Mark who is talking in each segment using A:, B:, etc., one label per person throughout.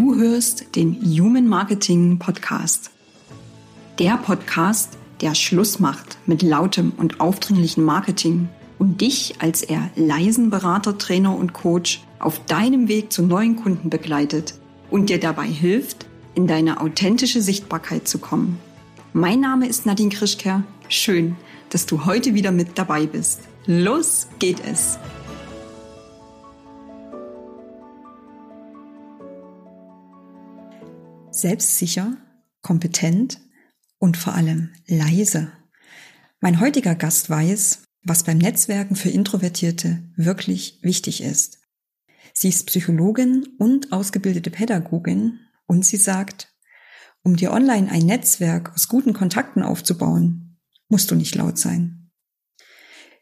A: Du hörst den Human Marketing Podcast. Der Podcast, der Schluss macht mit lautem und aufdringlichem Marketing und dich als eher leisen Berater, Trainer und Coach auf deinem Weg zu neuen Kunden begleitet und dir dabei hilft, in deine authentische Sichtbarkeit zu kommen. Mein Name ist Nadine Krischker. Schön, dass du heute wieder mit dabei bist. Los geht es! Selbstsicher, kompetent und vor allem leise. Mein heutiger Gast weiß, was beim Netzwerken für Introvertierte wirklich wichtig ist. Sie ist Psychologin und ausgebildete Pädagogin und sie sagt, um dir online ein Netzwerk aus guten Kontakten aufzubauen, musst du nicht laut sein.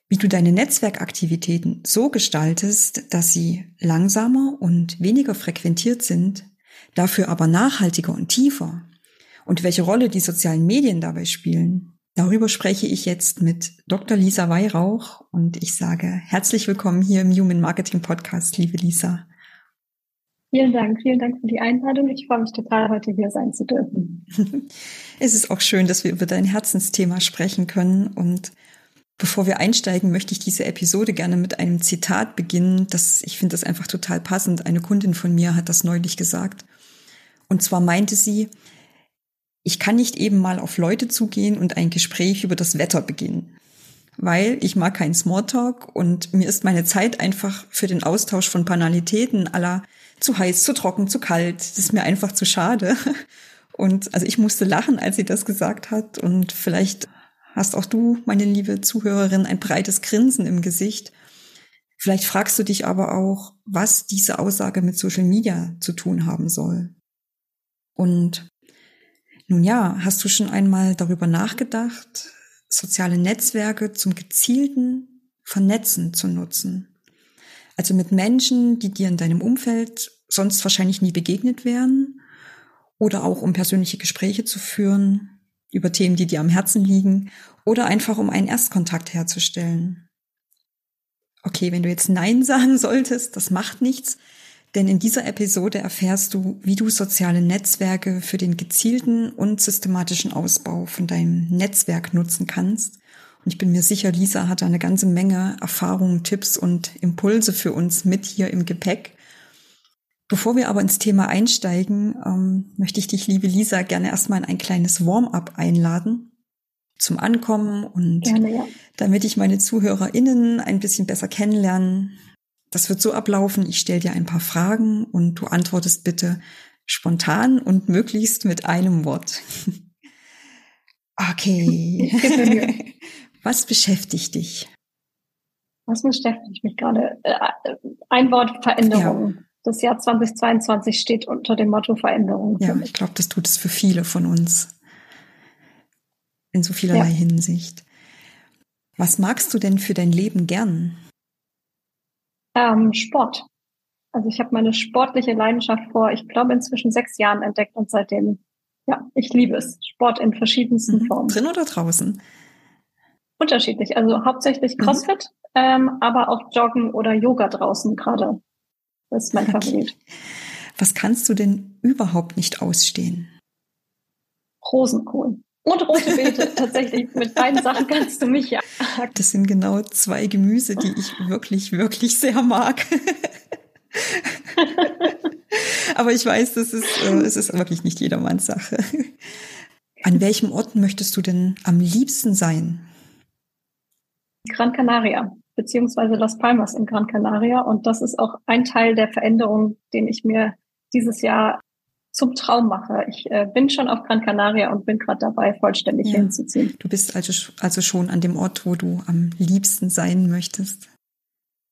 A: Wie du deine Netzwerkaktivitäten so gestaltest, dass sie langsamer und weniger frequentiert sind, dafür aber nachhaltiger und tiefer und welche Rolle die sozialen Medien dabei spielen, darüber spreche ich jetzt mit Dr. Lisa Weihrauch und ich sage herzlich willkommen hier im Human Marketing Podcast, liebe Lisa.
B: Vielen Dank, vielen Dank für die Einladung. Ich freue mich total, heute hier sein zu dürfen.
A: es ist auch schön, dass wir über dein Herzensthema sprechen können und Bevor wir einsteigen, möchte ich diese Episode gerne mit einem Zitat beginnen. Das, ich finde das einfach total passend. Eine Kundin von mir hat das neulich gesagt. Und zwar meinte sie, ich kann nicht eben mal auf Leute zugehen und ein Gespräch über das Wetter beginnen, weil ich mag keinen Smalltalk und mir ist meine Zeit einfach für den Austausch von Banalitäten aller zu heiß, zu trocken, zu kalt. Das ist mir einfach zu schade. Und also ich musste lachen, als sie das gesagt hat. Und vielleicht hast auch du, meine liebe Zuhörerin, ein breites Grinsen im Gesicht. Vielleicht fragst du dich aber auch, was diese Aussage mit Social Media zu tun haben soll. Und nun ja, hast du schon einmal darüber nachgedacht, soziale Netzwerke zum gezielten Vernetzen zu nutzen? Also mit Menschen, die dir in deinem Umfeld sonst wahrscheinlich nie begegnet wären oder auch um persönliche Gespräche zu führen über Themen, die dir am Herzen liegen oder einfach um einen Erstkontakt herzustellen. Okay, wenn du jetzt Nein sagen solltest, das macht nichts, denn in dieser Episode erfährst du, wie du soziale Netzwerke für den gezielten und systematischen Ausbau von deinem Netzwerk nutzen kannst. Und ich bin mir sicher, Lisa hat eine ganze Menge Erfahrungen, Tipps und Impulse für uns mit hier im Gepäck. Bevor wir aber ins Thema einsteigen, ähm, möchte ich dich, liebe Lisa, gerne erstmal in ein kleines Warm-up einladen zum Ankommen und gerne, ja. damit ich meine ZuhörerInnen ein bisschen besser kennenlernen, das wird so ablaufen, ich stelle dir ein paar Fragen und du antwortest bitte spontan und möglichst mit einem Wort. okay. Was beschäftigt dich?
B: Was beschäftigt mich gerade? Äh, ein Wort Veränderung. Ja. Das Jahr 2022 steht unter dem Motto Veränderung.
A: Ja, ich glaube, das tut es für viele von uns. In so vielerlei ja. Hinsicht. Was magst du denn für dein Leben gern?
B: Ähm, Sport. Also ich habe meine sportliche Leidenschaft vor, ich glaube, inzwischen sechs Jahren entdeckt und seitdem, ja, ich liebe es. Sport in verschiedensten mhm. Formen.
A: Drin oder draußen?
B: Unterschiedlich. Also hauptsächlich mhm. CrossFit, mhm. ähm, aber auch Joggen oder Yoga draußen gerade. Das ist mein okay. Favorit.
A: Was kannst du denn überhaupt nicht ausstehen?
B: Rosenkohl. Und rote Beete, tatsächlich. Mit beiden Sachen kannst du mich ja.
A: Das sind genau zwei Gemüse, die ich wirklich, wirklich sehr mag. Aber ich weiß, das ist, äh, es ist wirklich nicht jedermanns Sache. An welchem Ort möchtest du denn am liebsten sein?
B: Gran Canaria, beziehungsweise Las Palmas in Gran Canaria. Und das ist auch ein Teil der Veränderung, den ich mir dieses Jahr zum Traum mache. Ich äh, bin schon auf Gran Canaria und bin gerade dabei, vollständig ja. hinzuziehen.
A: Du bist also, also schon an dem Ort, wo du am liebsten sein möchtest.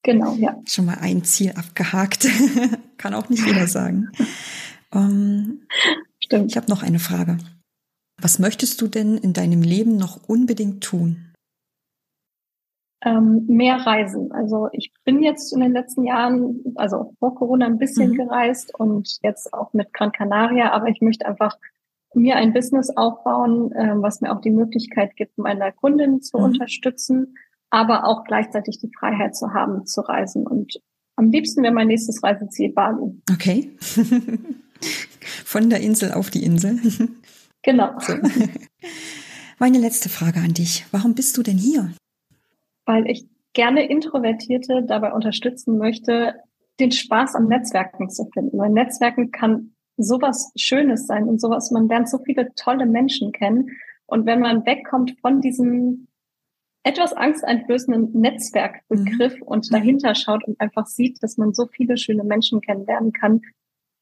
B: Genau, ja.
A: Schon mal ein Ziel abgehakt. Kann auch nicht jeder sagen. ähm, Stimmt. Ich habe noch eine Frage. Was möchtest du denn in deinem Leben noch unbedingt tun?
B: Ähm, mehr reisen. Also ich bin jetzt in den letzten Jahren, also vor Corona ein bisschen mhm. gereist und jetzt auch mit Gran Canaria, aber ich möchte einfach mir ein Business aufbauen, äh, was mir auch die Möglichkeit gibt, meine Kunden zu mhm. unterstützen, aber auch gleichzeitig die Freiheit zu haben, zu reisen. Und am liebsten wäre mein nächstes Reiseziel Bali.
A: Okay. Von der Insel auf die Insel.
B: Genau.
A: So. Meine letzte Frage an dich. Warum bist du denn hier?
B: Weil ich gerne Introvertierte dabei unterstützen möchte, den Spaß am Netzwerken zu finden. Weil Netzwerken kann sowas Schönes sein und sowas, man lernt so viele tolle Menschen kennen. Und wenn man wegkommt von diesem etwas angsteinflößenden Netzwerkbegriff mhm. und dahinter schaut und einfach sieht, dass man so viele schöne Menschen kennenlernen kann,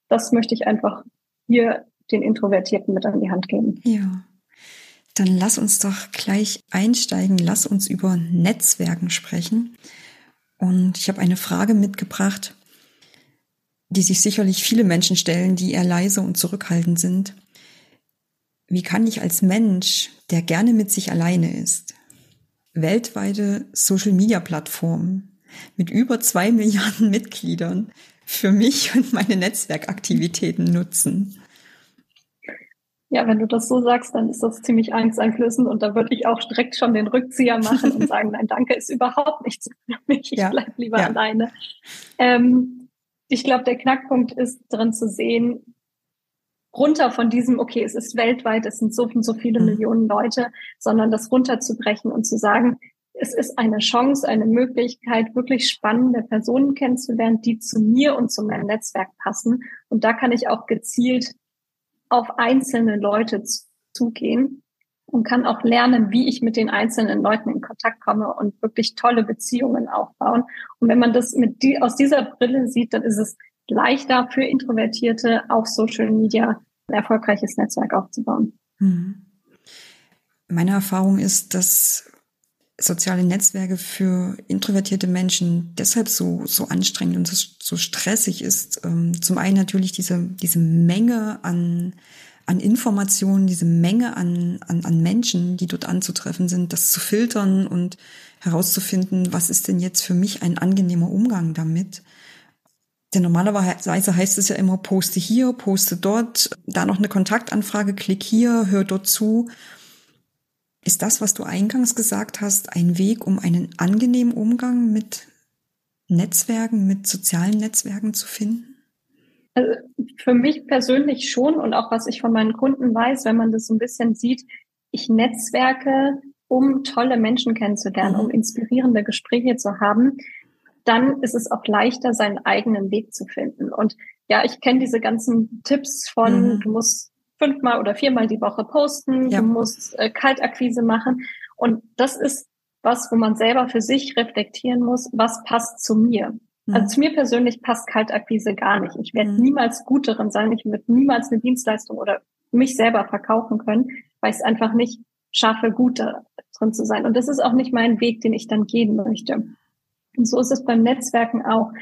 B: das möchte ich einfach hier den Introvertierten mit an die Hand geben.
A: Ja. Dann lass uns doch gleich einsteigen, lass uns über Netzwerken sprechen. Und ich habe eine Frage mitgebracht, die sich sicherlich viele Menschen stellen, die eher leise und zurückhaltend sind. Wie kann ich als Mensch, der gerne mit sich alleine ist, weltweite Social-Media-Plattformen mit über zwei Milliarden Mitgliedern für mich und meine Netzwerkaktivitäten nutzen?
B: Ja, wenn du das so sagst, dann ist das ziemlich angsteinflößend und da würde ich auch direkt schon den Rückzieher machen und sagen, nein, danke, ist überhaupt nichts für mich. Ich ja. bleib lieber ja. alleine. Ähm, ich glaube, der Knackpunkt ist drin zu sehen, runter von diesem, okay, es ist weltweit, es sind so und so viele mhm. Millionen Leute, sondern das runterzubrechen und zu sagen, es ist eine Chance, eine Möglichkeit, wirklich spannende Personen kennenzulernen, die zu mir und zu meinem Netzwerk passen. Und da kann ich auch gezielt auf einzelne Leute zugehen und kann auch lernen, wie ich mit den einzelnen Leuten in Kontakt komme und wirklich tolle Beziehungen aufbauen. Und wenn man das mit die, aus dieser Brille sieht, dann ist es leichter für Introvertierte auf Social Media ein erfolgreiches Netzwerk aufzubauen. Mhm.
A: Meine Erfahrung ist, dass soziale Netzwerke für introvertierte Menschen deshalb so, so anstrengend und so, so stressig ist. Ähm, zum einen natürlich diese, diese Menge an, an Informationen, diese Menge an, an, an Menschen, die dort anzutreffen sind, das zu filtern und herauszufinden, was ist denn jetzt für mich ein angenehmer Umgang damit. Denn normalerweise heißt es ja immer, poste hier, poste dort, da noch eine Kontaktanfrage, klick hier, hör dort zu. Ist das, was du eingangs gesagt hast, ein Weg, um einen angenehmen Umgang mit Netzwerken, mit sozialen Netzwerken zu finden?
B: Also für mich persönlich schon und auch was ich von meinen Kunden weiß, wenn man das so ein bisschen sieht, ich netzwerke, um tolle Menschen kennenzulernen, mhm. um inspirierende Gespräche zu haben, dann ist es auch leichter, seinen eigenen Weg zu finden. Und ja, ich kenne diese ganzen Tipps von, mhm. du musst fünfmal oder viermal die Woche posten, ja. du musst äh, Kaltakquise machen. Und das ist was, wo man selber für sich reflektieren muss, was passt zu mir. Mhm. Also zu mir persönlich passt Kaltakquise gar nicht. Ich werde mhm. niemals gut darin sein. Ich werde niemals eine Dienstleistung oder mich selber verkaufen können, weil ich es einfach nicht schaffe, gut drin zu sein. Und das ist auch nicht mein Weg, den ich dann gehen möchte. Und so ist es beim Netzwerken auch.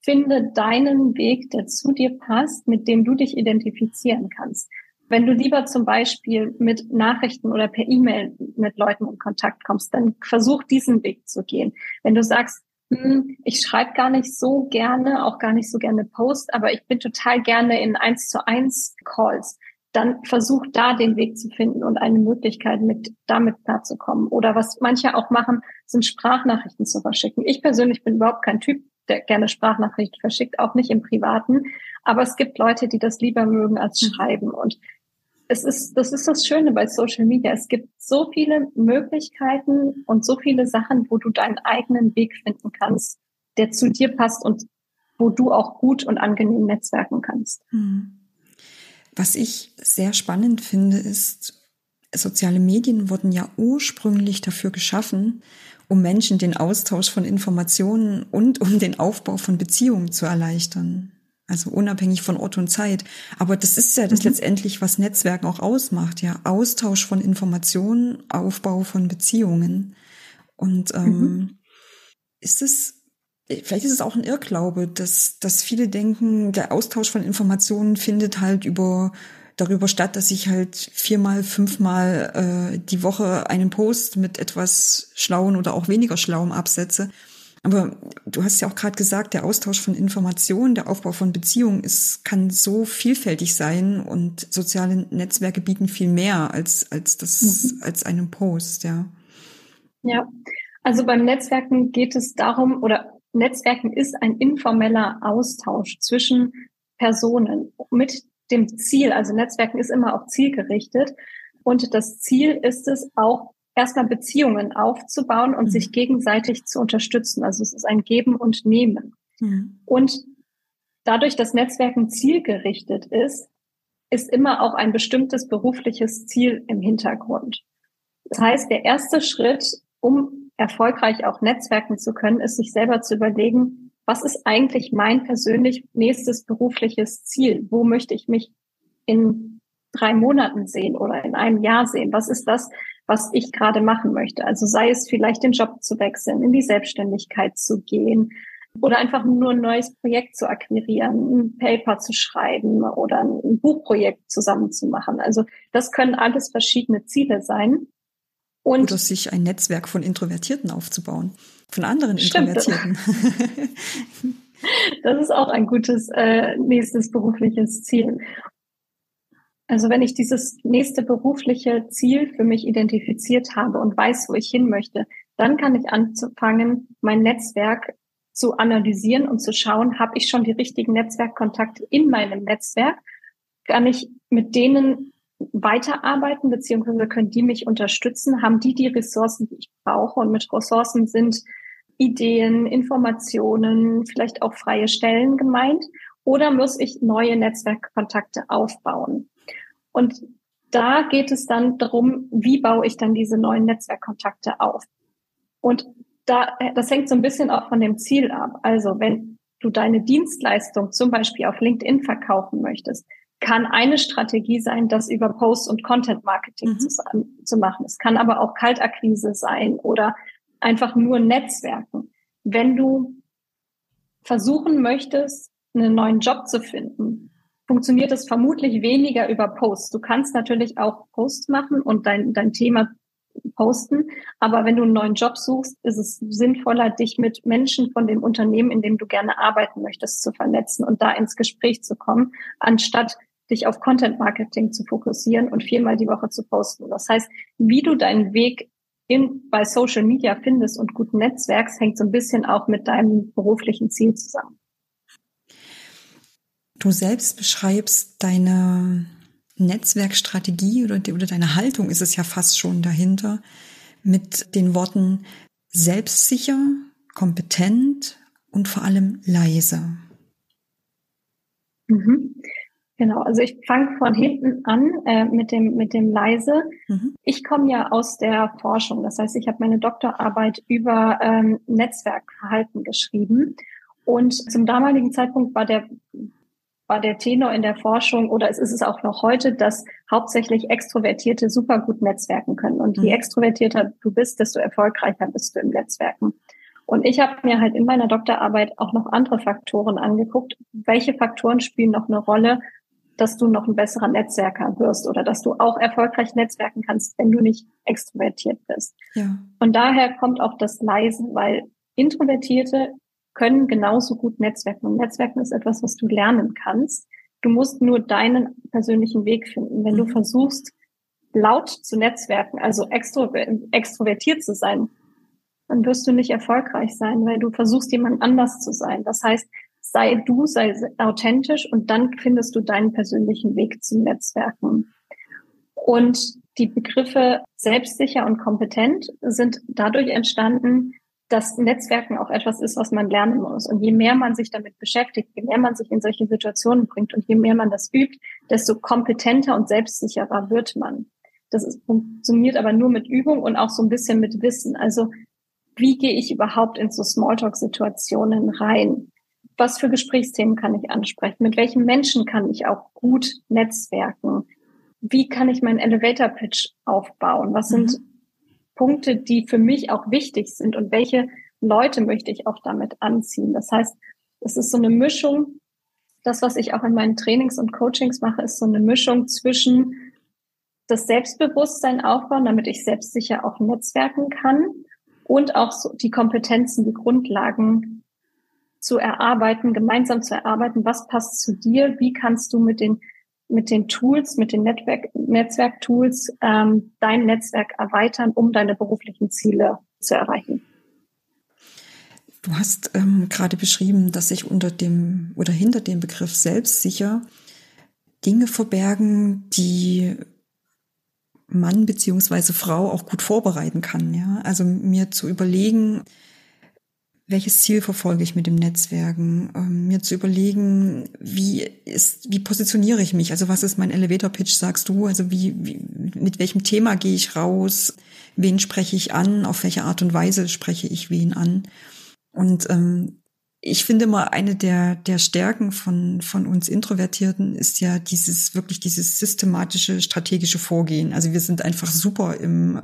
B: Finde deinen Weg, der zu dir passt, mit dem du dich identifizieren kannst. Wenn du lieber zum Beispiel mit Nachrichten oder per E-Mail mit Leuten in Kontakt kommst, dann versuch diesen Weg zu gehen. Wenn du sagst, hm, ich schreibe gar nicht so gerne, auch gar nicht so gerne Post, aber ich bin total gerne in eins zu eins Calls, dann versuch da den Weg zu finden und eine Möglichkeit mit damit klarzukommen. Oder was manche auch machen, sind Sprachnachrichten zu verschicken. Ich persönlich bin überhaupt kein Typ, der gerne Sprachnachrichten verschickt, auch nicht im Privaten. Aber es gibt Leute, die das lieber mögen als mhm. schreiben. Und es ist, das ist das Schöne bei Social Media. Es gibt so viele Möglichkeiten und so viele Sachen, wo du deinen eigenen Weg finden kannst, der zu dir passt und wo du auch gut und angenehm netzwerken kannst.
A: Hm. Was ich sehr spannend finde, ist, soziale Medien wurden ja ursprünglich dafür geschaffen, um Menschen den Austausch von Informationen und um den Aufbau von Beziehungen zu erleichtern. Also unabhängig von Ort und Zeit. Aber das ist ja das mhm. letztendlich, was Netzwerken auch ausmacht, ja. Austausch von Informationen, Aufbau von Beziehungen. Und ähm, mhm. ist es, vielleicht ist es auch ein Irrglaube, dass, dass viele denken, der Austausch von Informationen findet halt über darüber statt, dass ich halt viermal, fünfmal äh, die Woche einen Post mit etwas Schlauen oder auch weniger Schlauem absetze. Aber du hast ja auch gerade gesagt, der Austausch von Informationen, der Aufbau von Beziehungen ist, kann so vielfältig sein und soziale Netzwerke bieten viel mehr als, als das, mhm. als einen Post, ja.
B: Ja. Also beim Netzwerken geht es darum, oder Netzwerken ist ein informeller Austausch zwischen Personen mit dem Ziel. Also Netzwerken ist immer auch zielgerichtet. Und das Ziel ist es auch, erstmal Beziehungen aufzubauen und mhm. sich gegenseitig zu unterstützen. Also es ist ein Geben und Nehmen. Mhm. Und dadurch, dass Netzwerken zielgerichtet ist, ist immer auch ein bestimmtes berufliches Ziel im Hintergrund. Das heißt, der erste Schritt, um erfolgreich auch netzwerken zu können, ist sich selber zu überlegen, was ist eigentlich mein persönlich nächstes berufliches Ziel? Wo möchte ich mich in drei Monaten sehen oder in einem Jahr sehen? Was ist das, was ich gerade machen möchte? Also sei es vielleicht den Job zu wechseln, in die Selbstständigkeit zu gehen, oder einfach nur ein neues Projekt zu akquirieren, ein Paper zu schreiben oder ein Buchprojekt zusammen zu machen. Also das können alles verschiedene Ziele sein.
A: Und oder sich ein Netzwerk von Introvertierten aufzubauen, von anderen Introvertierten.
B: das ist auch ein gutes äh, nächstes berufliches Ziel. Also wenn ich dieses nächste berufliche Ziel für mich identifiziert habe und weiß, wo ich hin möchte, dann kann ich anfangen, mein Netzwerk zu analysieren und zu schauen, habe ich schon die richtigen Netzwerkkontakte in meinem Netzwerk? Kann ich mit denen weiterarbeiten, beziehungsweise können die mich unterstützen? Haben die die Ressourcen, die ich brauche? Und mit Ressourcen sind Ideen, Informationen, vielleicht auch freie Stellen gemeint? Oder muss ich neue Netzwerkkontakte aufbauen? Und da geht es dann darum, wie baue ich dann diese neuen Netzwerkkontakte auf? Und da, das hängt so ein bisschen auch von dem Ziel ab. Also wenn du deine Dienstleistung zum Beispiel auf LinkedIn verkaufen möchtest, kann eine Strategie sein, das über Post- und Content-Marketing mhm. zu, zu machen. Es kann aber auch Kaltakquise sein oder einfach nur Netzwerken. Wenn du versuchen möchtest, einen neuen Job zu finden, funktioniert es vermutlich weniger über Posts. Du kannst natürlich auch Posts machen und dein, dein Thema posten. Aber wenn du einen neuen Job suchst, ist es sinnvoller, dich mit Menschen von dem Unternehmen, in dem du gerne arbeiten möchtest, zu vernetzen und da ins Gespräch zu kommen, anstatt dich auf Content Marketing zu fokussieren und viermal die Woche zu posten. Das heißt, wie du deinen Weg in, bei Social Media findest und guten Netzwerks, hängt so ein bisschen auch mit deinem beruflichen Ziel zusammen.
A: Du selbst beschreibst deine Netzwerkstrategie oder, oder deine Haltung ist es ja fast schon dahinter mit den Worten selbstsicher, kompetent und vor allem leise.
B: Mhm. Genau, also ich fange von hinten an äh, mit dem mit dem leise. Mhm. Ich komme ja aus der Forschung, das heißt, ich habe meine Doktorarbeit über ähm, Netzwerkverhalten geschrieben und zum damaligen Zeitpunkt war der war der Tenor in der Forschung oder es ist es auch noch heute, dass hauptsächlich Extrovertierte super gut netzwerken können. Und je mhm. extrovertierter du bist, desto erfolgreicher bist du im Netzwerken. Und ich habe mir halt in meiner Doktorarbeit auch noch andere Faktoren angeguckt. Welche Faktoren spielen noch eine Rolle, dass du noch ein besserer Netzwerker wirst oder dass du auch erfolgreich netzwerken kannst, wenn du nicht extrovertiert bist. Ja. Und daher kommt auch das Leisen, weil Introvertierte können genauso gut netzwerken. Und Netzwerken ist etwas, was du lernen kannst. Du musst nur deinen persönlichen Weg finden. Wenn du mhm. versuchst, laut zu netzwerken, also extro extrovertiert zu sein, dann wirst du nicht erfolgreich sein, weil du versuchst, jemand anders zu sein. Das heißt, sei du, sei authentisch und dann findest du deinen persönlichen Weg zum Netzwerken. Und die Begriffe selbstsicher und kompetent sind dadurch entstanden, dass Netzwerken auch etwas ist, was man lernen muss. Und je mehr man sich damit beschäftigt, je mehr man sich in solche Situationen bringt und je mehr man das übt, desto kompetenter und selbstsicherer wird man. Das ist, funktioniert aber nur mit Übung und auch so ein bisschen mit Wissen. Also wie gehe ich überhaupt in so Smalltalk-Situationen rein? Was für Gesprächsthemen kann ich ansprechen? Mit welchen Menschen kann ich auch gut netzwerken? Wie kann ich meinen Elevator-Pitch aufbauen? Was sind mhm. Punkte, die für mich auch wichtig sind und welche Leute möchte ich auch damit anziehen. Das heißt, es ist so eine Mischung. Das, was ich auch in meinen Trainings und Coachings mache, ist so eine Mischung zwischen das Selbstbewusstsein aufbauen, damit ich selbstsicher auch netzwerken kann und auch so die Kompetenzen, die Grundlagen zu erarbeiten, gemeinsam zu erarbeiten, was passt zu dir, wie kannst du mit den mit den Tools, mit den Netzwerk, Netzwerktools ähm, dein Netzwerk erweitern, um deine beruflichen Ziele zu erreichen.
A: Du hast ähm, gerade beschrieben, dass sich unter dem oder hinter dem Begriff selbstsicher Dinge verbergen, die Mann beziehungsweise Frau auch gut vorbereiten kann. Ja, also mir zu überlegen, welches Ziel verfolge ich mit dem Netzwerken, ähm, mir zu überlegen, wie ist, wie positioniere ich mich? Also was ist mein Elevator Pitch, sagst du? Also wie, wie mit welchem Thema gehe ich raus? Wen spreche ich an? Auf welche Art und Weise spreche ich wen an? Und ähm, ich finde mal, eine der, der Stärken von, von uns Introvertierten ist ja dieses, wirklich dieses systematische, strategische Vorgehen. Also wir sind einfach super im,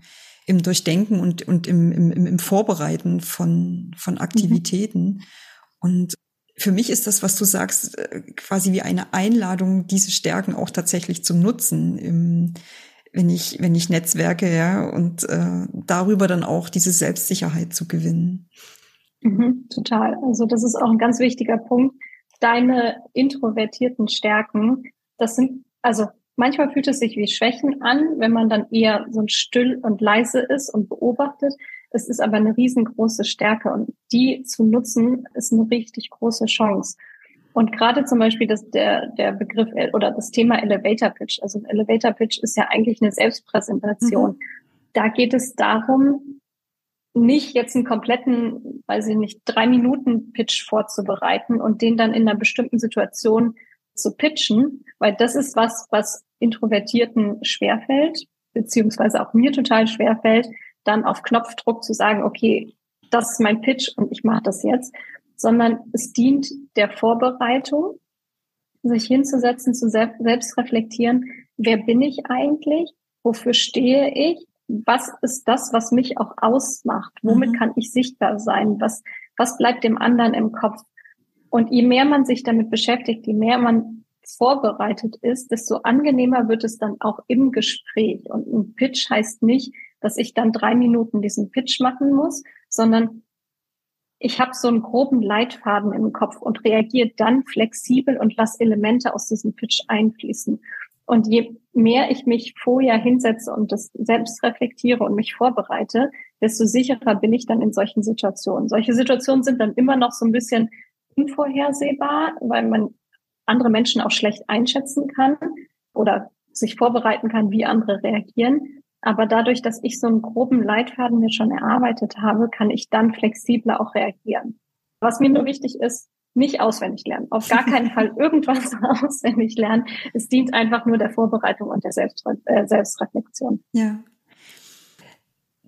A: im Durchdenken und, und im, im, im Vorbereiten von, von Aktivitäten. Mhm. Und für mich ist das, was du sagst, äh, quasi wie eine Einladung, diese Stärken auch tatsächlich zu nutzen, im, wenn ich, wenn ich netzwerke, ja, und äh, darüber dann auch diese Selbstsicherheit zu gewinnen.
B: Mhm, total. Also das ist auch ein ganz wichtiger Punkt. Deine introvertierten Stärken, das sind, also manchmal fühlt es sich wie Schwächen an, wenn man dann eher so still und leise ist und beobachtet. Es ist aber eine riesengroße Stärke und die zu nutzen ist eine richtig große Chance. Und gerade zum Beispiel das, der, der Begriff oder das Thema Elevator Pitch. Also Elevator Pitch ist ja eigentlich eine Selbstpräsentation. Mhm. Da geht es darum, nicht jetzt einen kompletten, weiß ich nicht, drei Minuten Pitch vorzubereiten und den dann in einer bestimmten Situation zu pitchen, weil das ist was, was Introvertierten schwerfällt, beziehungsweise auch mir total schwerfällt, dann auf Knopfdruck zu sagen, okay, das ist mein Pitch und ich mache das jetzt, sondern es dient der Vorbereitung, sich hinzusetzen, zu selbst reflektieren, wer bin ich eigentlich, wofür stehe ich was ist das, was mich auch ausmacht? Womit mhm. kann ich sichtbar sein? Was, was bleibt dem anderen im Kopf? Und je mehr man sich damit beschäftigt, je mehr man vorbereitet ist, desto angenehmer wird es dann auch im Gespräch. Und ein Pitch heißt nicht, dass ich dann drei Minuten diesen Pitch machen muss, sondern ich habe so einen groben Leitfaden im Kopf und reagiere dann flexibel und lasse Elemente aus diesem Pitch einfließen. Und je mehr ich mich vorher hinsetze und das selbst reflektiere und mich vorbereite, desto sicherer bin ich dann in solchen Situationen. Solche Situationen sind dann immer noch so ein bisschen unvorhersehbar, weil man andere Menschen auch schlecht einschätzen kann oder sich vorbereiten kann, wie andere reagieren. Aber dadurch, dass ich so einen groben Leitfaden mir schon erarbeitet habe, kann ich dann flexibler auch reagieren. Was mir nur wichtig ist, nicht auswendig lernen. Auf gar keinen Fall irgendwas auswendig lernen. Es dient einfach nur der Vorbereitung und der Selbstre äh, Selbstreflexion.
A: Ja.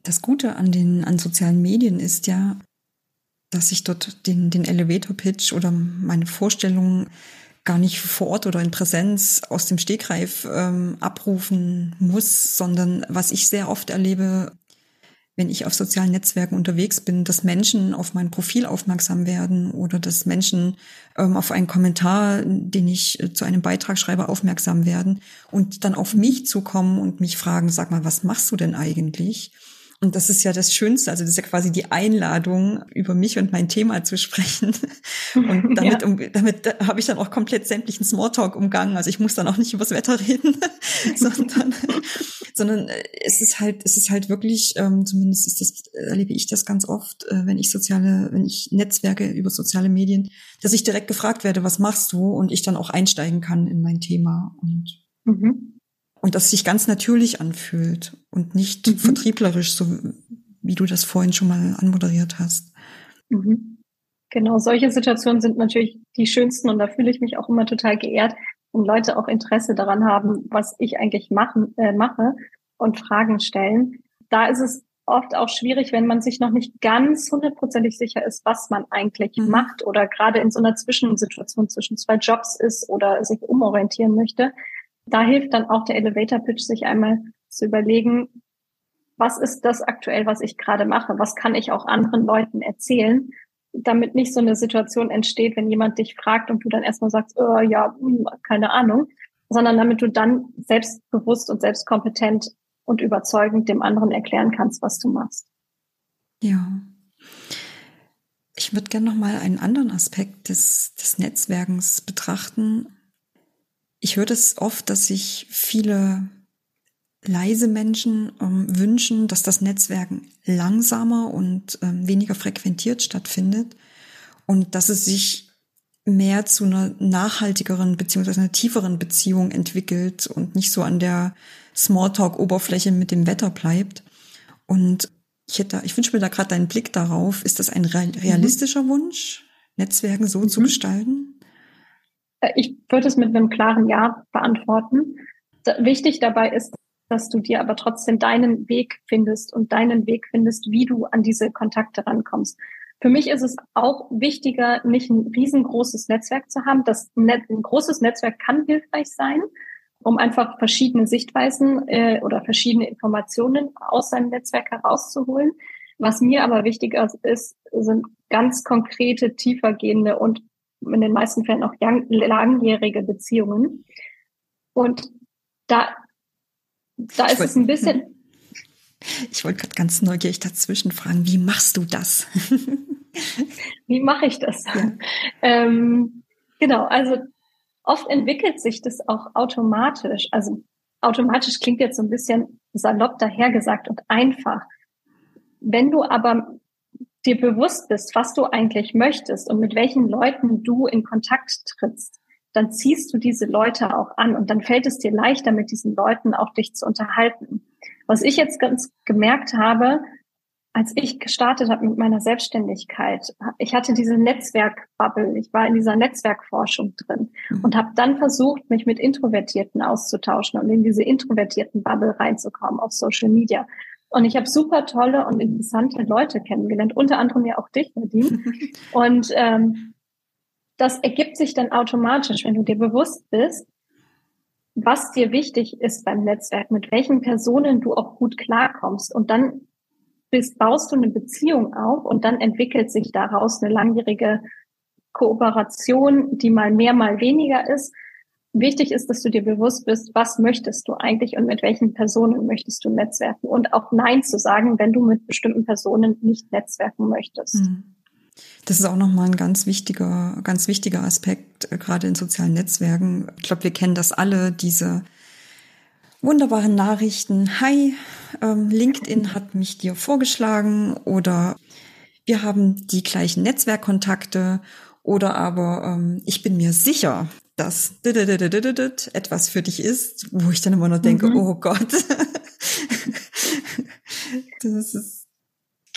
A: Das Gute an den an sozialen Medien ist ja, dass ich dort den, den Elevator Pitch oder meine Vorstellungen gar nicht vor Ort oder in Präsenz aus dem Stegreif ähm, abrufen muss, sondern was ich sehr oft erlebe, wenn ich auf sozialen Netzwerken unterwegs bin, dass Menschen auf mein Profil aufmerksam werden oder dass Menschen ähm, auf einen Kommentar, den ich äh, zu einem Beitrag schreibe, aufmerksam werden und dann auf mich zukommen und mich fragen, sag mal, was machst du denn eigentlich? Und das ist ja das Schönste, also das ist ja quasi die Einladung, über mich und mein Thema zu sprechen. Und damit, ja. um, damit habe ich dann auch komplett sämtlichen Smalltalk umgangen. Also ich muss dann auch nicht übers Wetter reden, sondern, sondern äh, es ist halt, es ist halt wirklich, ähm, zumindest ist das, erlebe ich das ganz oft, äh, wenn ich soziale, wenn ich Netzwerke über soziale Medien, dass ich direkt gefragt werde, was machst du? Und ich dann auch einsteigen kann in mein Thema. Und mhm und das sich ganz natürlich anfühlt und nicht mhm. vertrieblerisch, so wie du das vorhin schon mal anmoderiert hast.
B: Mhm. Genau, solche Situationen sind natürlich die schönsten und da fühle ich mich auch immer total geehrt, wenn Leute auch Interesse daran haben, was ich eigentlich machen, äh, mache und Fragen stellen. Da ist es oft auch schwierig, wenn man sich noch nicht ganz hundertprozentig sicher ist, was man eigentlich mhm. macht oder gerade in so einer Zwischensituation zwischen zwei Jobs ist oder sich umorientieren möchte da hilft dann auch der Elevator Pitch, sich einmal zu überlegen, was ist das aktuell, was ich gerade mache? Was kann ich auch anderen Leuten erzählen? Damit nicht so eine Situation entsteht, wenn jemand dich fragt und du dann erstmal sagst, oh, ja, hm, keine Ahnung, sondern damit du dann selbstbewusst und selbstkompetent und überzeugend dem anderen erklären kannst, was du machst.
A: Ja. Ich würde gerne noch mal einen anderen Aspekt des, des Netzwerkens betrachten. Ich höre das oft, dass sich viele leise Menschen ähm, wünschen, dass das Netzwerken langsamer und ähm, weniger frequentiert stattfindet und dass es sich mehr zu einer nachhaltigeren beziehungsweise einer tieferen Beziehung entwickelt und nicht so an der Smalltalk-Oberfläche mit dem Wetter bleibt. Und ich hätte, ich wünsche mir da gerade deinen Blick darauf. Ist das ein realistischer mhm. Wunsch, Netzwerken so mhm. zu gestalten?
B: Äh, ich würde es mit einem klaren Ja beantworten. Wichtig dabei ist, dass du dir aber trotzdem deinen Weg findest und deinen Weg findest, wie du an diese Kontakte rankommst. Für mich ist es auch wichtiger, nicht ein riesengroßes Netzwerk zu haben. Das Net ein großes Netzwerk kann hilfreich sein, um einfach verschiedene Sichtweisen äh, oder verschiedene Informationen aus seinem Netzwerk herauszuholen. Was mir aber wichtiger ist, sind ganz konkrete, tiefergehende und in den meisten Fällen auch langjährige Beziehungen. Und da, da ist es ein bisschen.
A: Ich wollte gerade ganz neugierig dazwischen fragen, wie machst du das?
B: wie mache ich das? Ja. Ähm, genau, also oft entwickelt sich das auch automatisch. Also automatisch klingt jetzt so ein bisschen salopp dahergesagt und einfach. Wenn du aber dir bewusst bist, was du eigentlich möchtest und mit welchen Leuten du in Kontakt trittst, dann ziehst du diese Leute auch an und dann fällt es dir leichter, mit diesen Leuten auch dich zu unterhalten. Was ich jetzt ganz gemerkt habe, als ich gestartet habe mit meiner Selbstständigkeit, ich hatte diese Netzwerkbubble, ich war in dieser Netzwerkforschung drin mhm. und habe dann versucht, mich mit Introvertierten auszutauschen und in diese introvertierten Bubble reinzukommen auf Social Media. Und ich habe super tolle und interessante Leute kennengelernt, unter anderem ja auch dich, Nadine. und ähm, das ergibt sich dann automatisch, wenn du dir bewusst bist, was dir wichtig ist beim Netzwerk, mit welchen Personen du auch gut klarkommst. Und dann bist, baust du eine Beziehung auf und dann entwickelt sich daraus eine langjährige Kooperation, die mal mehr, mal weniger ist. Wichtig ist, dass du dir bewusst bist, was möchtest du eigentlich und mit welchen Personen möchtest du netzwerken und auch Nein zu sagen, wenn du mit bestimmten Personen nicht netzwerken möchtest. Hm.
A: Das ist auch nochmal ein ganz wichtiger, ganz wichtiger Aspekt, äh, gerade in sozialen Netzwerken. Ich glaube, wir kennen das alle, diese wunderbaren Nachrichten. Hi, ähm, LinkedIn hat mich dir vorgeschlagen oder wir haben die gleichen Netzwerkkontakte oder aber ähm, ich bin mir sicher, dass etwas für dich ist, wo ich dann immer nur denke, mhm. oh Gott.
B: das ist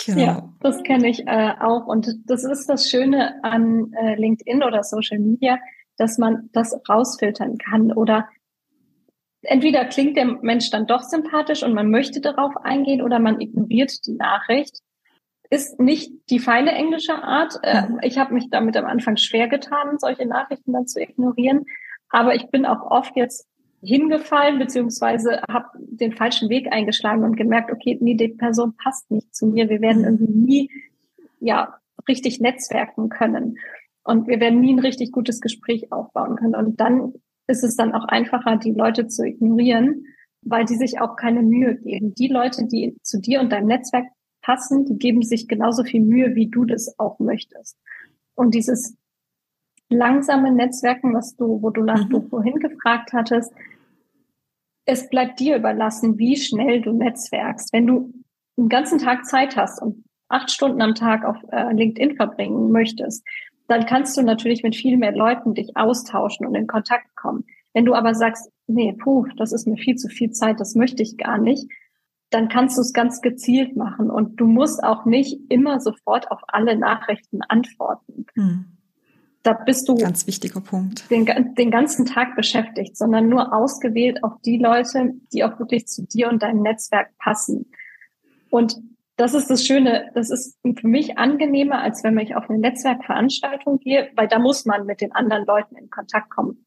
B: genau. Ja, das kenne ich äh, auch und das ist das Schöne an äh, LinkedIn oder Social Media, dass man das rausfiltern kann oder entweder klingt der Mensch dann doch sympathisch und man möchte darauf eingehen oder man ignoriert die Nachricht. Ist nicht die feine englische Art. Äh, mhm. Ich habe mich damit am Anfang schwer getan, solche Nachrichten dann zu ignorieren. Aber ich bin auch oft jetzt hingefallen, beziehungsweise habe den falschen Weg eingeschlagen und gemerkt, okay, nee, die Person passt nicht zu mir. Wir werden irgendwie nie, ja, richtig netzwerken können. Und wir werden nie ein richtig gutes Gespräch aufbauen können. Und dann ist es dann auch einfacher, die Leute zu ignorieren, weil die sich auch keine Mühe geben. Die Leute, die zu dir und deinem Netzwerk passen, die geben sich genauso viel Mühe, wie du das auch möchtest. Und dieses langsame Netzwerken, was du, wo du nach mhm. du vorhin gefragt hattest, es bleibt dir überlassen, wie schnell du netzwerkst. Wenn du einen ganzen Tag Zeit hast und acht Stunden am Tag auf äh, LinkedIn verbringen möchtest, dann kannst du natürlich mit viel mehr Leuten dich austauschen und in Kontakt kommen. Wenn du aber sagst, nee, puh, das ist mir viel zu viel Zeit, das möchte ich gar nicht, dann kannst du es ganz gezielt machen und du musst auch nicht immer sofort auf alle Nachrichten antworten. Hm. Da bist du
A: ganz wichtiger Punkt.
B: Den, den ganzen Tag beschäftigt, sondern nur ausgewählt auf die Leute, die auch wirklich zu dir und deinem Netzwerk passen. Und das ist das Schöne. Das ist für mich angenehmer, als wenn ich auf eine Netzwerkveranstaltung gehe, weil da muss man mit den anderen Leuten in Kontakt kommen.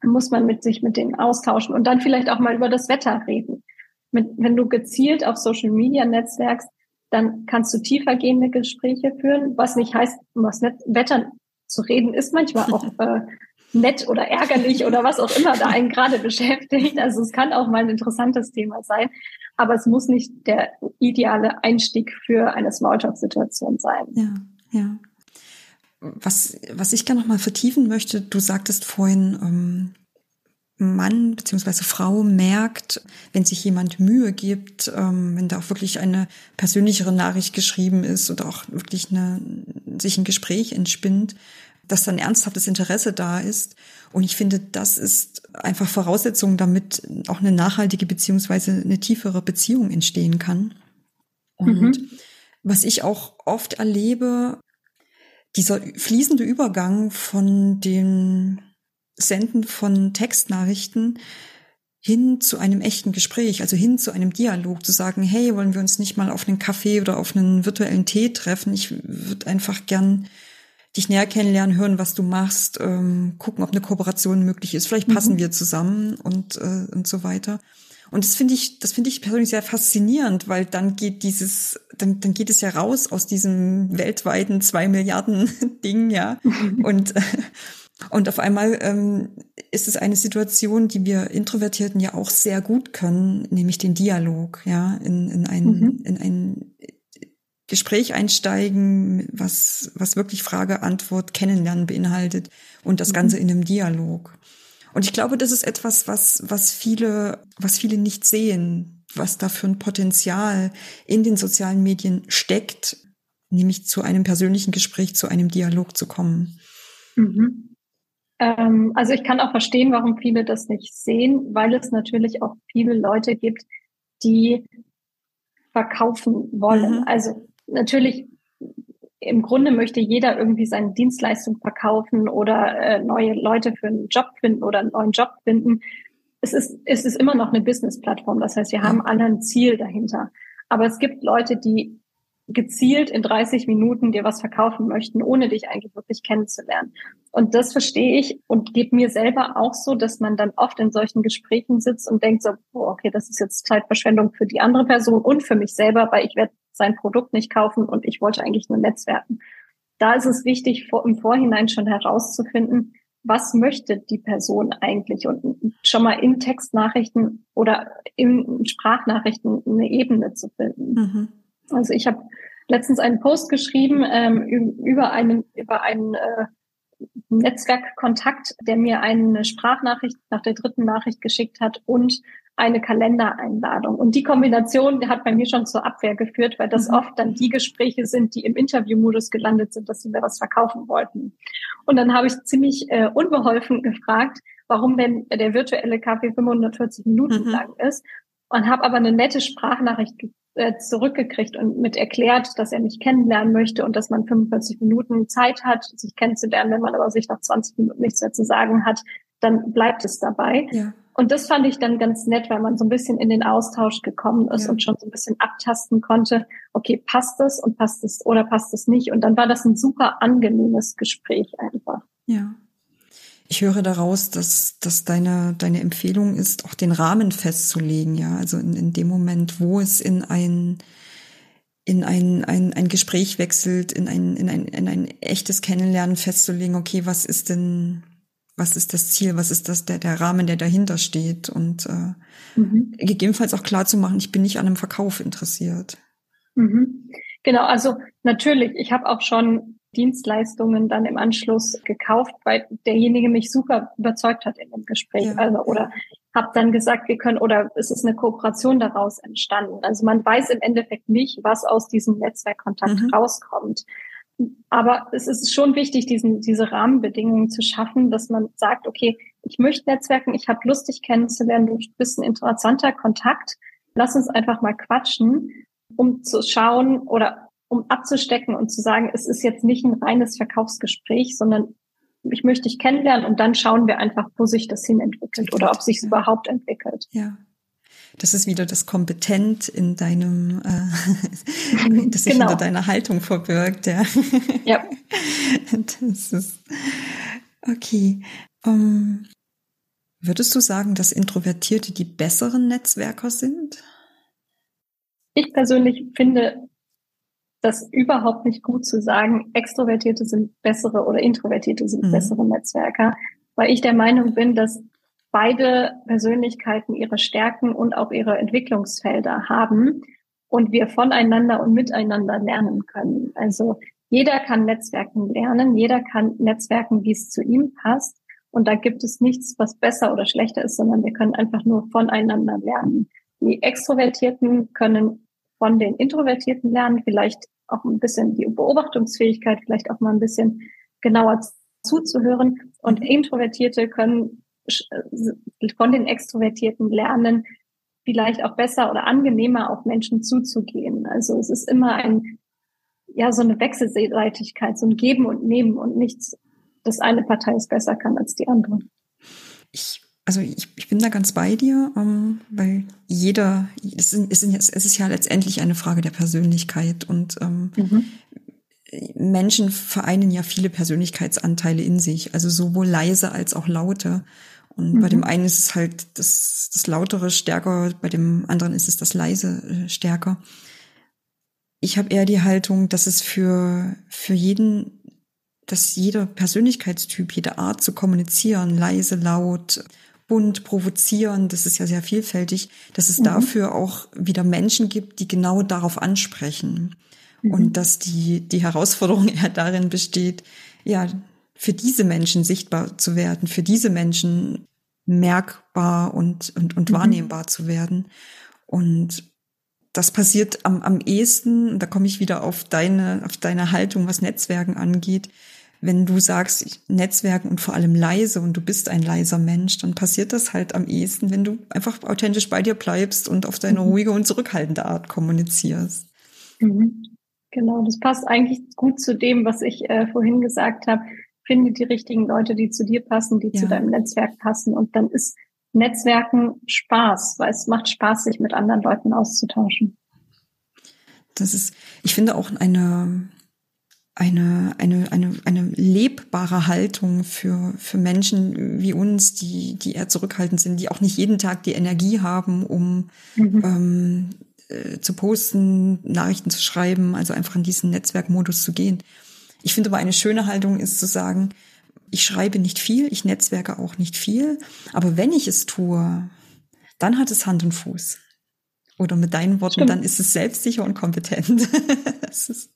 B: Da muss man mit sich mit denen austauschen und dann vielleicht auch mal über das Wetter reden. Mit, wenn du gezielt auf Social Media netzwerkst, dann kannst du tiefergehende Gespräche führen, was nicht heißt, über das Wetter zu reden ist manchmal auch äh, nett oder ärgerlich oder was auch immer da einen gerade beschäftigt. Also es kann auch mal ein interessantes Thema sein, aber es muss nicht der ideale Einstieg für eine Smalltalk-Situation sein.
A: Ja, ja. Was, was ich gerne noch mal vertiefen möchte, du sagtest vorhin, ähm, Mann beziehungsweise Frau merkt, wenn sich jemand Mühe gibt, ähm, wenn da auch wirklich eine persönlichere Nachricht geschrieben ist oder auch wirklich eine, sich ein Gespräch entspinnt, dass dann ernsthaftes Interesse da ist. Und ich finde, das ist einfach Voraussetzung, damit auch eine nachhaltige beziehungsweise eine tiefere Beziehung entstehen kann. Und mhm. was ich auch oft erlebe, dieser fließende Übergang von dem Senden von Textnachrichten hin zu einem echten Gespräch, also hin zu einem Dialog, zu sagen, hey, wollen wir uns nicht mal auf einen Kaffee oder auf einen virtuellen Tee treffen? Ich würde einfach gern dich näher kennenlernen, hören, was du machst, ähm, gucken, ob eine Kooperation möglich ist. Vielleicht passen mhm. wir zusammen und, äh, und so weiter. Und das finde ich, das finde ich persönlich sehr faszinierend, weil dann geht dieses, dann, dann geht es ja raus aus diesem weltweiten zwei Milliarden Ding, ja. Und, äh, und auf einmal ähm, ist es eine Situation, die wir Introvertierten ja auch sehr gut können, nämlich den Dialog, ja, in, in ein, mhm. in ein Gespräch einsteigen, was, was wirklich Frage, Antwort, Kennenlernen beinhaltet und das Ganze mhm. in einem Dialog. Und ich glaube, das ist etwas, was, was viele, was viele nicht sehen, was da für ein Potenzial in den sozialen Medien steckt, nämlich zu einem persönlichen Gespräch, zu einem Dialog zu kommen.
B: Mhm. Ähm, also ich kann auch verstehen, warum viele das nicht sehen, weil es natürlich auch viele Leute gibt, die verkaufen wollen. Mhm. Also natürlich im Grunde möchte jeder irgendwie seine Dienstleistung verkaufen oder äh, neue Leute für einen Job finden oder einen neuen Job finden. Es ist, es ist immer noch eine Business-Plattform. Das heißt, wir haben alle ein Ziel dahinter. Aber es gibt Leute, die gezielt in 30 Minuten dir was verkaufen möchten, ohne dich eigentlich wirklich kennenzulernen. Und das verstehe ich und geht mir selber auch so, dass man dann oft in solchen Gesprächen sitzt und denkt so, oh, okay, das ist jetzt Zeitverschwendung für die andere Person und für mich selber, weil ich werde sein Produkt nicht kaufen und ich wollte eigentlich nur Netzwerken. Da ist es wichtig, im Vorhinein schon herauszufinden, was möchte die Person eigentlich und schon mal in Textnachrichten oder in Sprachnachrichten eine Ebene zu finden. Mhm. Also ich habe letztens einen Post geschrieben ähm, über einen über einen äh, Netzwerkkontakt, der mir eine Sprachnachricht nach der dritten Nachricht geschickt hat und eine Kalendereinladung. Und die Kombination hat bei mir schon zur Abwehr geführt, weil das mhm. oft dann die Gespräche sind, die im Interviewmodus gelandet sind, dass sie mir was verkaufen wollten. Und dann habe ich ziemlich äh, unbeholfen gefragt, warum denn der virtuelle Kaffee 540 Minuten mhm. lang ist und habe aber eine nette Sprachnachricht äh, zurückgekriegt und mit erklärt, dass er mich kennenlernen möchte und dass man 45 Minuten Zeit hat, sich kennenzulernen. Wenn man aber sich nach 20 Minuten nichts mehr zu sagen hat, dann bleibt es dabei. Ja. Und das fand ich dann ganz nett, weil man so ein bisschen in den Austausch gekommen ist ja. und schon so ein bisschen abtasten konnte, okay, passt das und passt es oder passt es nicht? Und dann war das ein super angenehmes Gespräch einfach.
A: Ja. Ich höre daraus, dass, dass deine, deine Empfehlung ist, auch den Rahmen festzulegen, ja. Also in, in dem Moment, wo es in ein, in ein, ein, ein Gespräch wechselt, in ein, in ein, in ein echtes Kennenlernen festzulegen, okay, was ist denn, was ist das Ziel, was ist das, der, der Rahmen, der dahinter steht und äh, mhm. gegebenenfalls auch klar zu machen, ich bin nicht an einem Verkauf interessiert.
B: Mhm. Genau, also natürlich, ich habe auch schon Dienstleistungen dann im Anschluss gekauft, weil derjenige mich super überzeugt hat in dem Gespräch. Ja. Also oder habe dann gesagt, wir können oder es ist eine Kooperation daraus entstanden. Also man weiß im Endeffekt nicht, was aus diesem Netzwerkkontakt mhm. rauskommt. Aber es ist schon wichtig, diesen, diese Rahmenbedingungen zu schaffen, dass man sagt, okay, ich möchte Netzwerken, ich habe Lust, dich kennenzulernen, du bist ein interessanter Kontakt, lass uns einfach mal quatschen, um zu schauen oder um abzustecken und zu sagen, es ist jetzt nicht ein reines Verkaufsgespräch, sondern ich möchte dich kennenlernen und dann schauen wir einfach, wo sich das hin entwickelt oder ob sich es überhaupt entwickelt.
A: Ja. Das ist wieder das Kompetent in deinem, äh, das sich genau. hinter deiner Haltung verbirgt, ja. Ja. Das ist okay. Um, ähm, würdest du sagen, dass Introvertierte die besseren Netzwerker sind?
B: Ich persönlich finde, das überhaupt nicht gut zu sagen, Extrovertierte sind bessere oder Introvertierte sind mhm. bessere Netzwerker, weil ich der Meinung bin, dass beide Persönlichkeiten ihre Stärken und auch ihre Entwicklungsfelder haben und wir voneinander und miteinander lernen können. Also jeder kann Netzwerken lernen, jeder kann Netzwerken, wie es zu ihm passt. Und da gibt es nichts, was besser oder schlechter ist, sondern wir können einfach nur voneinander lernen. Die Extrovertierten können von den Introvertierten lernen, vielleicht auch ein bisschen die Beobachtungsfähigkeit, vielleicht auch mal ein bisschen genauer zuzuhören. Und Introvertierte können äh, von den Extrovertierten lernen, vielleicht auch besser oder angenehmer auf Menschen zuzugehen. Also es ist immer ein, ja, so eine Wechselseitigkeit, so ein Geben und Nehmen und nichts, dass eine Partei es besser kann als die andere.
A: Ich also ich, ich bin da ganz bei dir, ähm, weil jeder, es ist, es, ist, es ist ja letztendlich eine Frage der Persönlichkeit und ähm, mhm. Menschen vereinen ja viele Persönlichkeitsanteile in sich, also sowohl leise als auch laute. Und mhm. bei dem einen ist es halt das, das Lautere stärker, bei dem anderen ist es das Leise äh, stärker. Ich habe eher die Haltung, dass es für, für jeden, dass jeder Persönlichkeitstyp, jede Art zu kommunizieren, leise, laut, bunt, provozieren, das ist ja sehr vielfältig, dass es mhm. dafür auch wieder Menschen gibt, die genau darauf ansprechen. Mhm. Und dass die, die Herausforderung eher darin besteht, ja, für diese Menschen sichtbar zu werden, für diese Menschen merkbar und, und, und mhm. wahrnehmbar zu werden. Und das passiert am, am ehesten, und da komme ich wieder auf deine, auf deine Haltung, was Netzwerken angeht, wenn du sagst, Netzwerken und vor allem leise und du bist ein leiser Mensch, dann passiert das halt am ehesten, wenn du einfach authentisch bei dir bleibst und auf deine mhm. ruhige und zurückhaltende Art kommunizierst.
B: Mhm. Genau, das passt eigentlich gut zu dem, was ich äh, vorhin gesagt habe. Finde die richtigen Leute, die zu dir passen, die ja. zu deinem Netzwerk passen. Und dann ist Netzwerken Spaß, weil es macht Spaß, sich mit anderen Leuten auszutauschen.
A: Das ist, ich finde auch eine, eine, eine, eine, eine lebbare Haltung für, für Menschen wie uns, die, die eher zurückhaltend sind, die auch nicht jeden Tag die Energie haben, um mhm. ähm, äh, zu posten, Nachrichten zu schreiben, also einfach in diesen Netzwerkmodus zu gehen. Ich finde aber eine schöne Haltung ist zu sagen, ich schreibe nicht viel, ich netzwerke auch nicht viel, aber wenn ich es tue, dann hat es Hand und Fuß. Oder mit deinen Worten, Stimmt. dann ist es selbstsicher und kompetent.
B: das ist,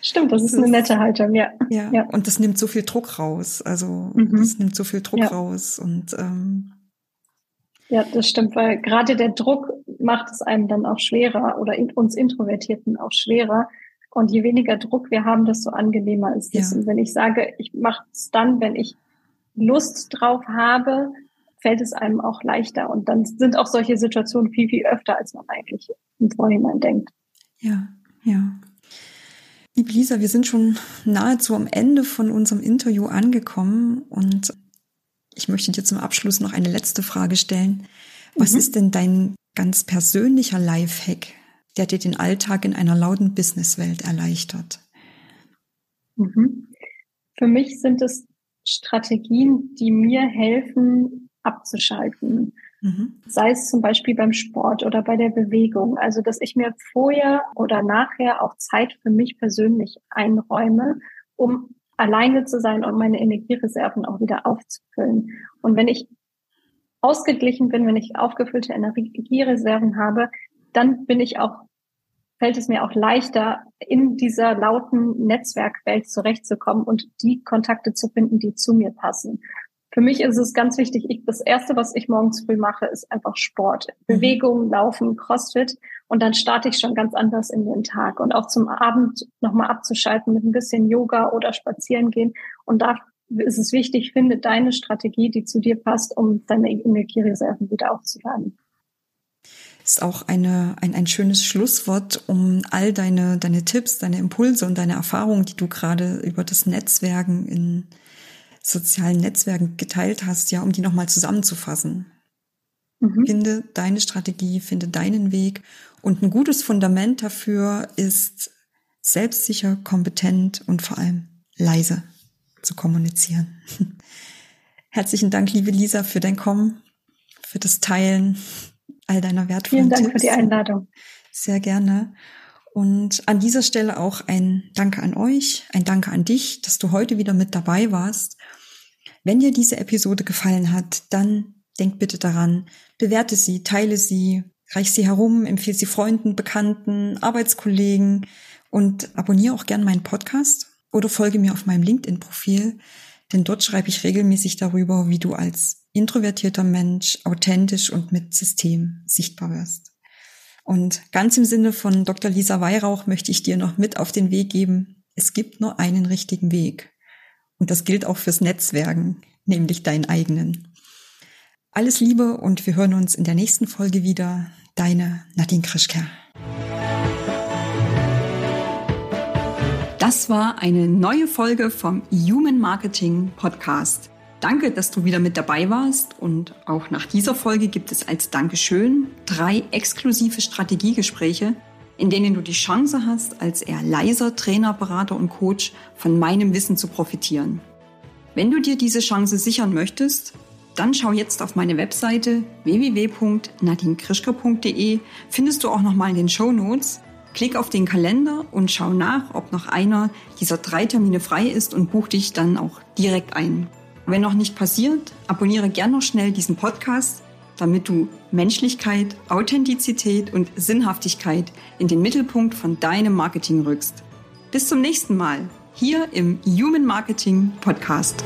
B: Stimmt, das ist eine nette Haltung, ja.
A: ja. ja. Und das nimmt so viel Druck raus. Also mhm. das nimmt so viel Druck ja. raus. Und ähm,
B: ja, das stimmt, weil gerade der Druck macht es einem dann auch schwerer oder uns Introvertierten auch schwerer. Und je weniger Druck wir haben, desto angenehmer ist es. Ja. Und wenn ich sage, ich mache es dann, wenn ich Lust drauf habe, fällt es einem auch leichter. Und dann sind auch solche Situationen viel, viel öfter, als man eigentlich im Vorhinein denkt.
A: Ja, ja. Liebe Lisa, wir sind schon nahezu am Ende von unserem Interview angekommen und ich möchte dir zum Abschluss noch eine letzte Frage stellen. Was mhm. ist denn dein ganz persönlicher Lifehack, der dir den Alltag in einer lauten Businesswelt erleichtert?
B: Mhm. Für mich sind es Strategien, die mir helfen, abzuschalten. Mhm. Sei es zum Beispiel beim Sport oder bei der Bewegung. Also, dass ich mir vorher oder nachher auch Zeit für mich persönlich einräume, um alleine zu sein und meine Energiereserven auch wieder aufzufüllen. Und wenn ich ausgeglichen bin, wenn ich aufgefüllte Energiereserven habe, dann bin ich auch, fällt es mir auch leichter, in dieser lauten Netzwerkwelt zurechtzukommen und die Kontakte zu finden, die zu mir passen. Für mich ist es ganz wichtig, ich, das erste, was ich morgens früh mache, ist einfach Sport. Mhm. Bewegung, Laufen, Crossfit. Und dann starte ich schon ganz anders in den Tag. Und auch zum Abend nochmal abzuschalten mit ein bisschen Yoga oder spazieren gehen. Und da ist es wichtig, finde deine Strategie, die zu dir passt, um deine Energiereserven wieder aufzuladen
A: ist auch eine, ein, ein schönes Schlusswort, um all deine, deine Tipps, deine Impulse und deine Erfahrungen, die du gerade über das Netzwerken in sozialen Netzwerken geteilt hast, ja, um die nochmal zusammenzufassen. Mhm. Finde deine Strategie, finde deinen Weg. Und ein gutes Fundament dafür ist selbstsicher, kompetent und vor allem leise zu kommunizieren. Herzlichen Dank, liebe Lisa, für dein Kommen, für das Teilen all deiner wertvollen
B: Vielen Dank Tipps. für die Einladung.
A: Sehr gerne. Und an dieser Stelle auch ein Danke an euch, ein Danke an dich, dass du heute wieder mit dabei warst. Wenn dir diese Episode gefallen hat, dann denk bitte daran, bewerte sie, teile sie, reich sie herum, empfehle sie Freunden, Bekannten, Arbeitskollegen und abonniere auch gern meinen Podcast oder folge mir auf meinem LinkedIn-Profil, denn dort schreibe ich regelmäßig darüber, wie du als introvertierter Mensch authentisch und mit System sichtbar wirst. Und ganz im Sinne von Dr. Lisa Weihrauch möchte ich dir noch mit auf den Weg geben, es gibt nur einen richtigen Weg. Und das gilt auch fürs Netzwerken, nämlich deinen eigenen. Alles Liebe und wir hören uns in der nächsten Folge wieder. Deine Nadine Krischker. Das war eine neue Folge vom Human Marketing Podcast. Danke, dass du wieder mit dabei warst und auch nach dieser Folge gibt es als Dankeschön drei exklusive Strategiegespräche, in denen du die Chance hast, als eher leiser Trainer, Berater und Coach von meinem Wissen zu profitieren. Wenn du dir diese Chance sichern möchtest, dann schau jetzt auf meine Webseite www.nadinekrischker.de, findest du auch nochmal in den Show Notes. Klick auf den Kalender und schau nach, ob noch einer dieser drei Termine frei ist und buch dich dann auch direkt ein. Wenn noch nicht passiert, abonniere gern noch schnell diesen Podcast, damit du Menschlichkeit, Authentizität und Sinnhaftigkeit in den Mittelpunkt von deinem Marketing rückst. Bis zum nächsten Mal hier im Human Marketing Podcast.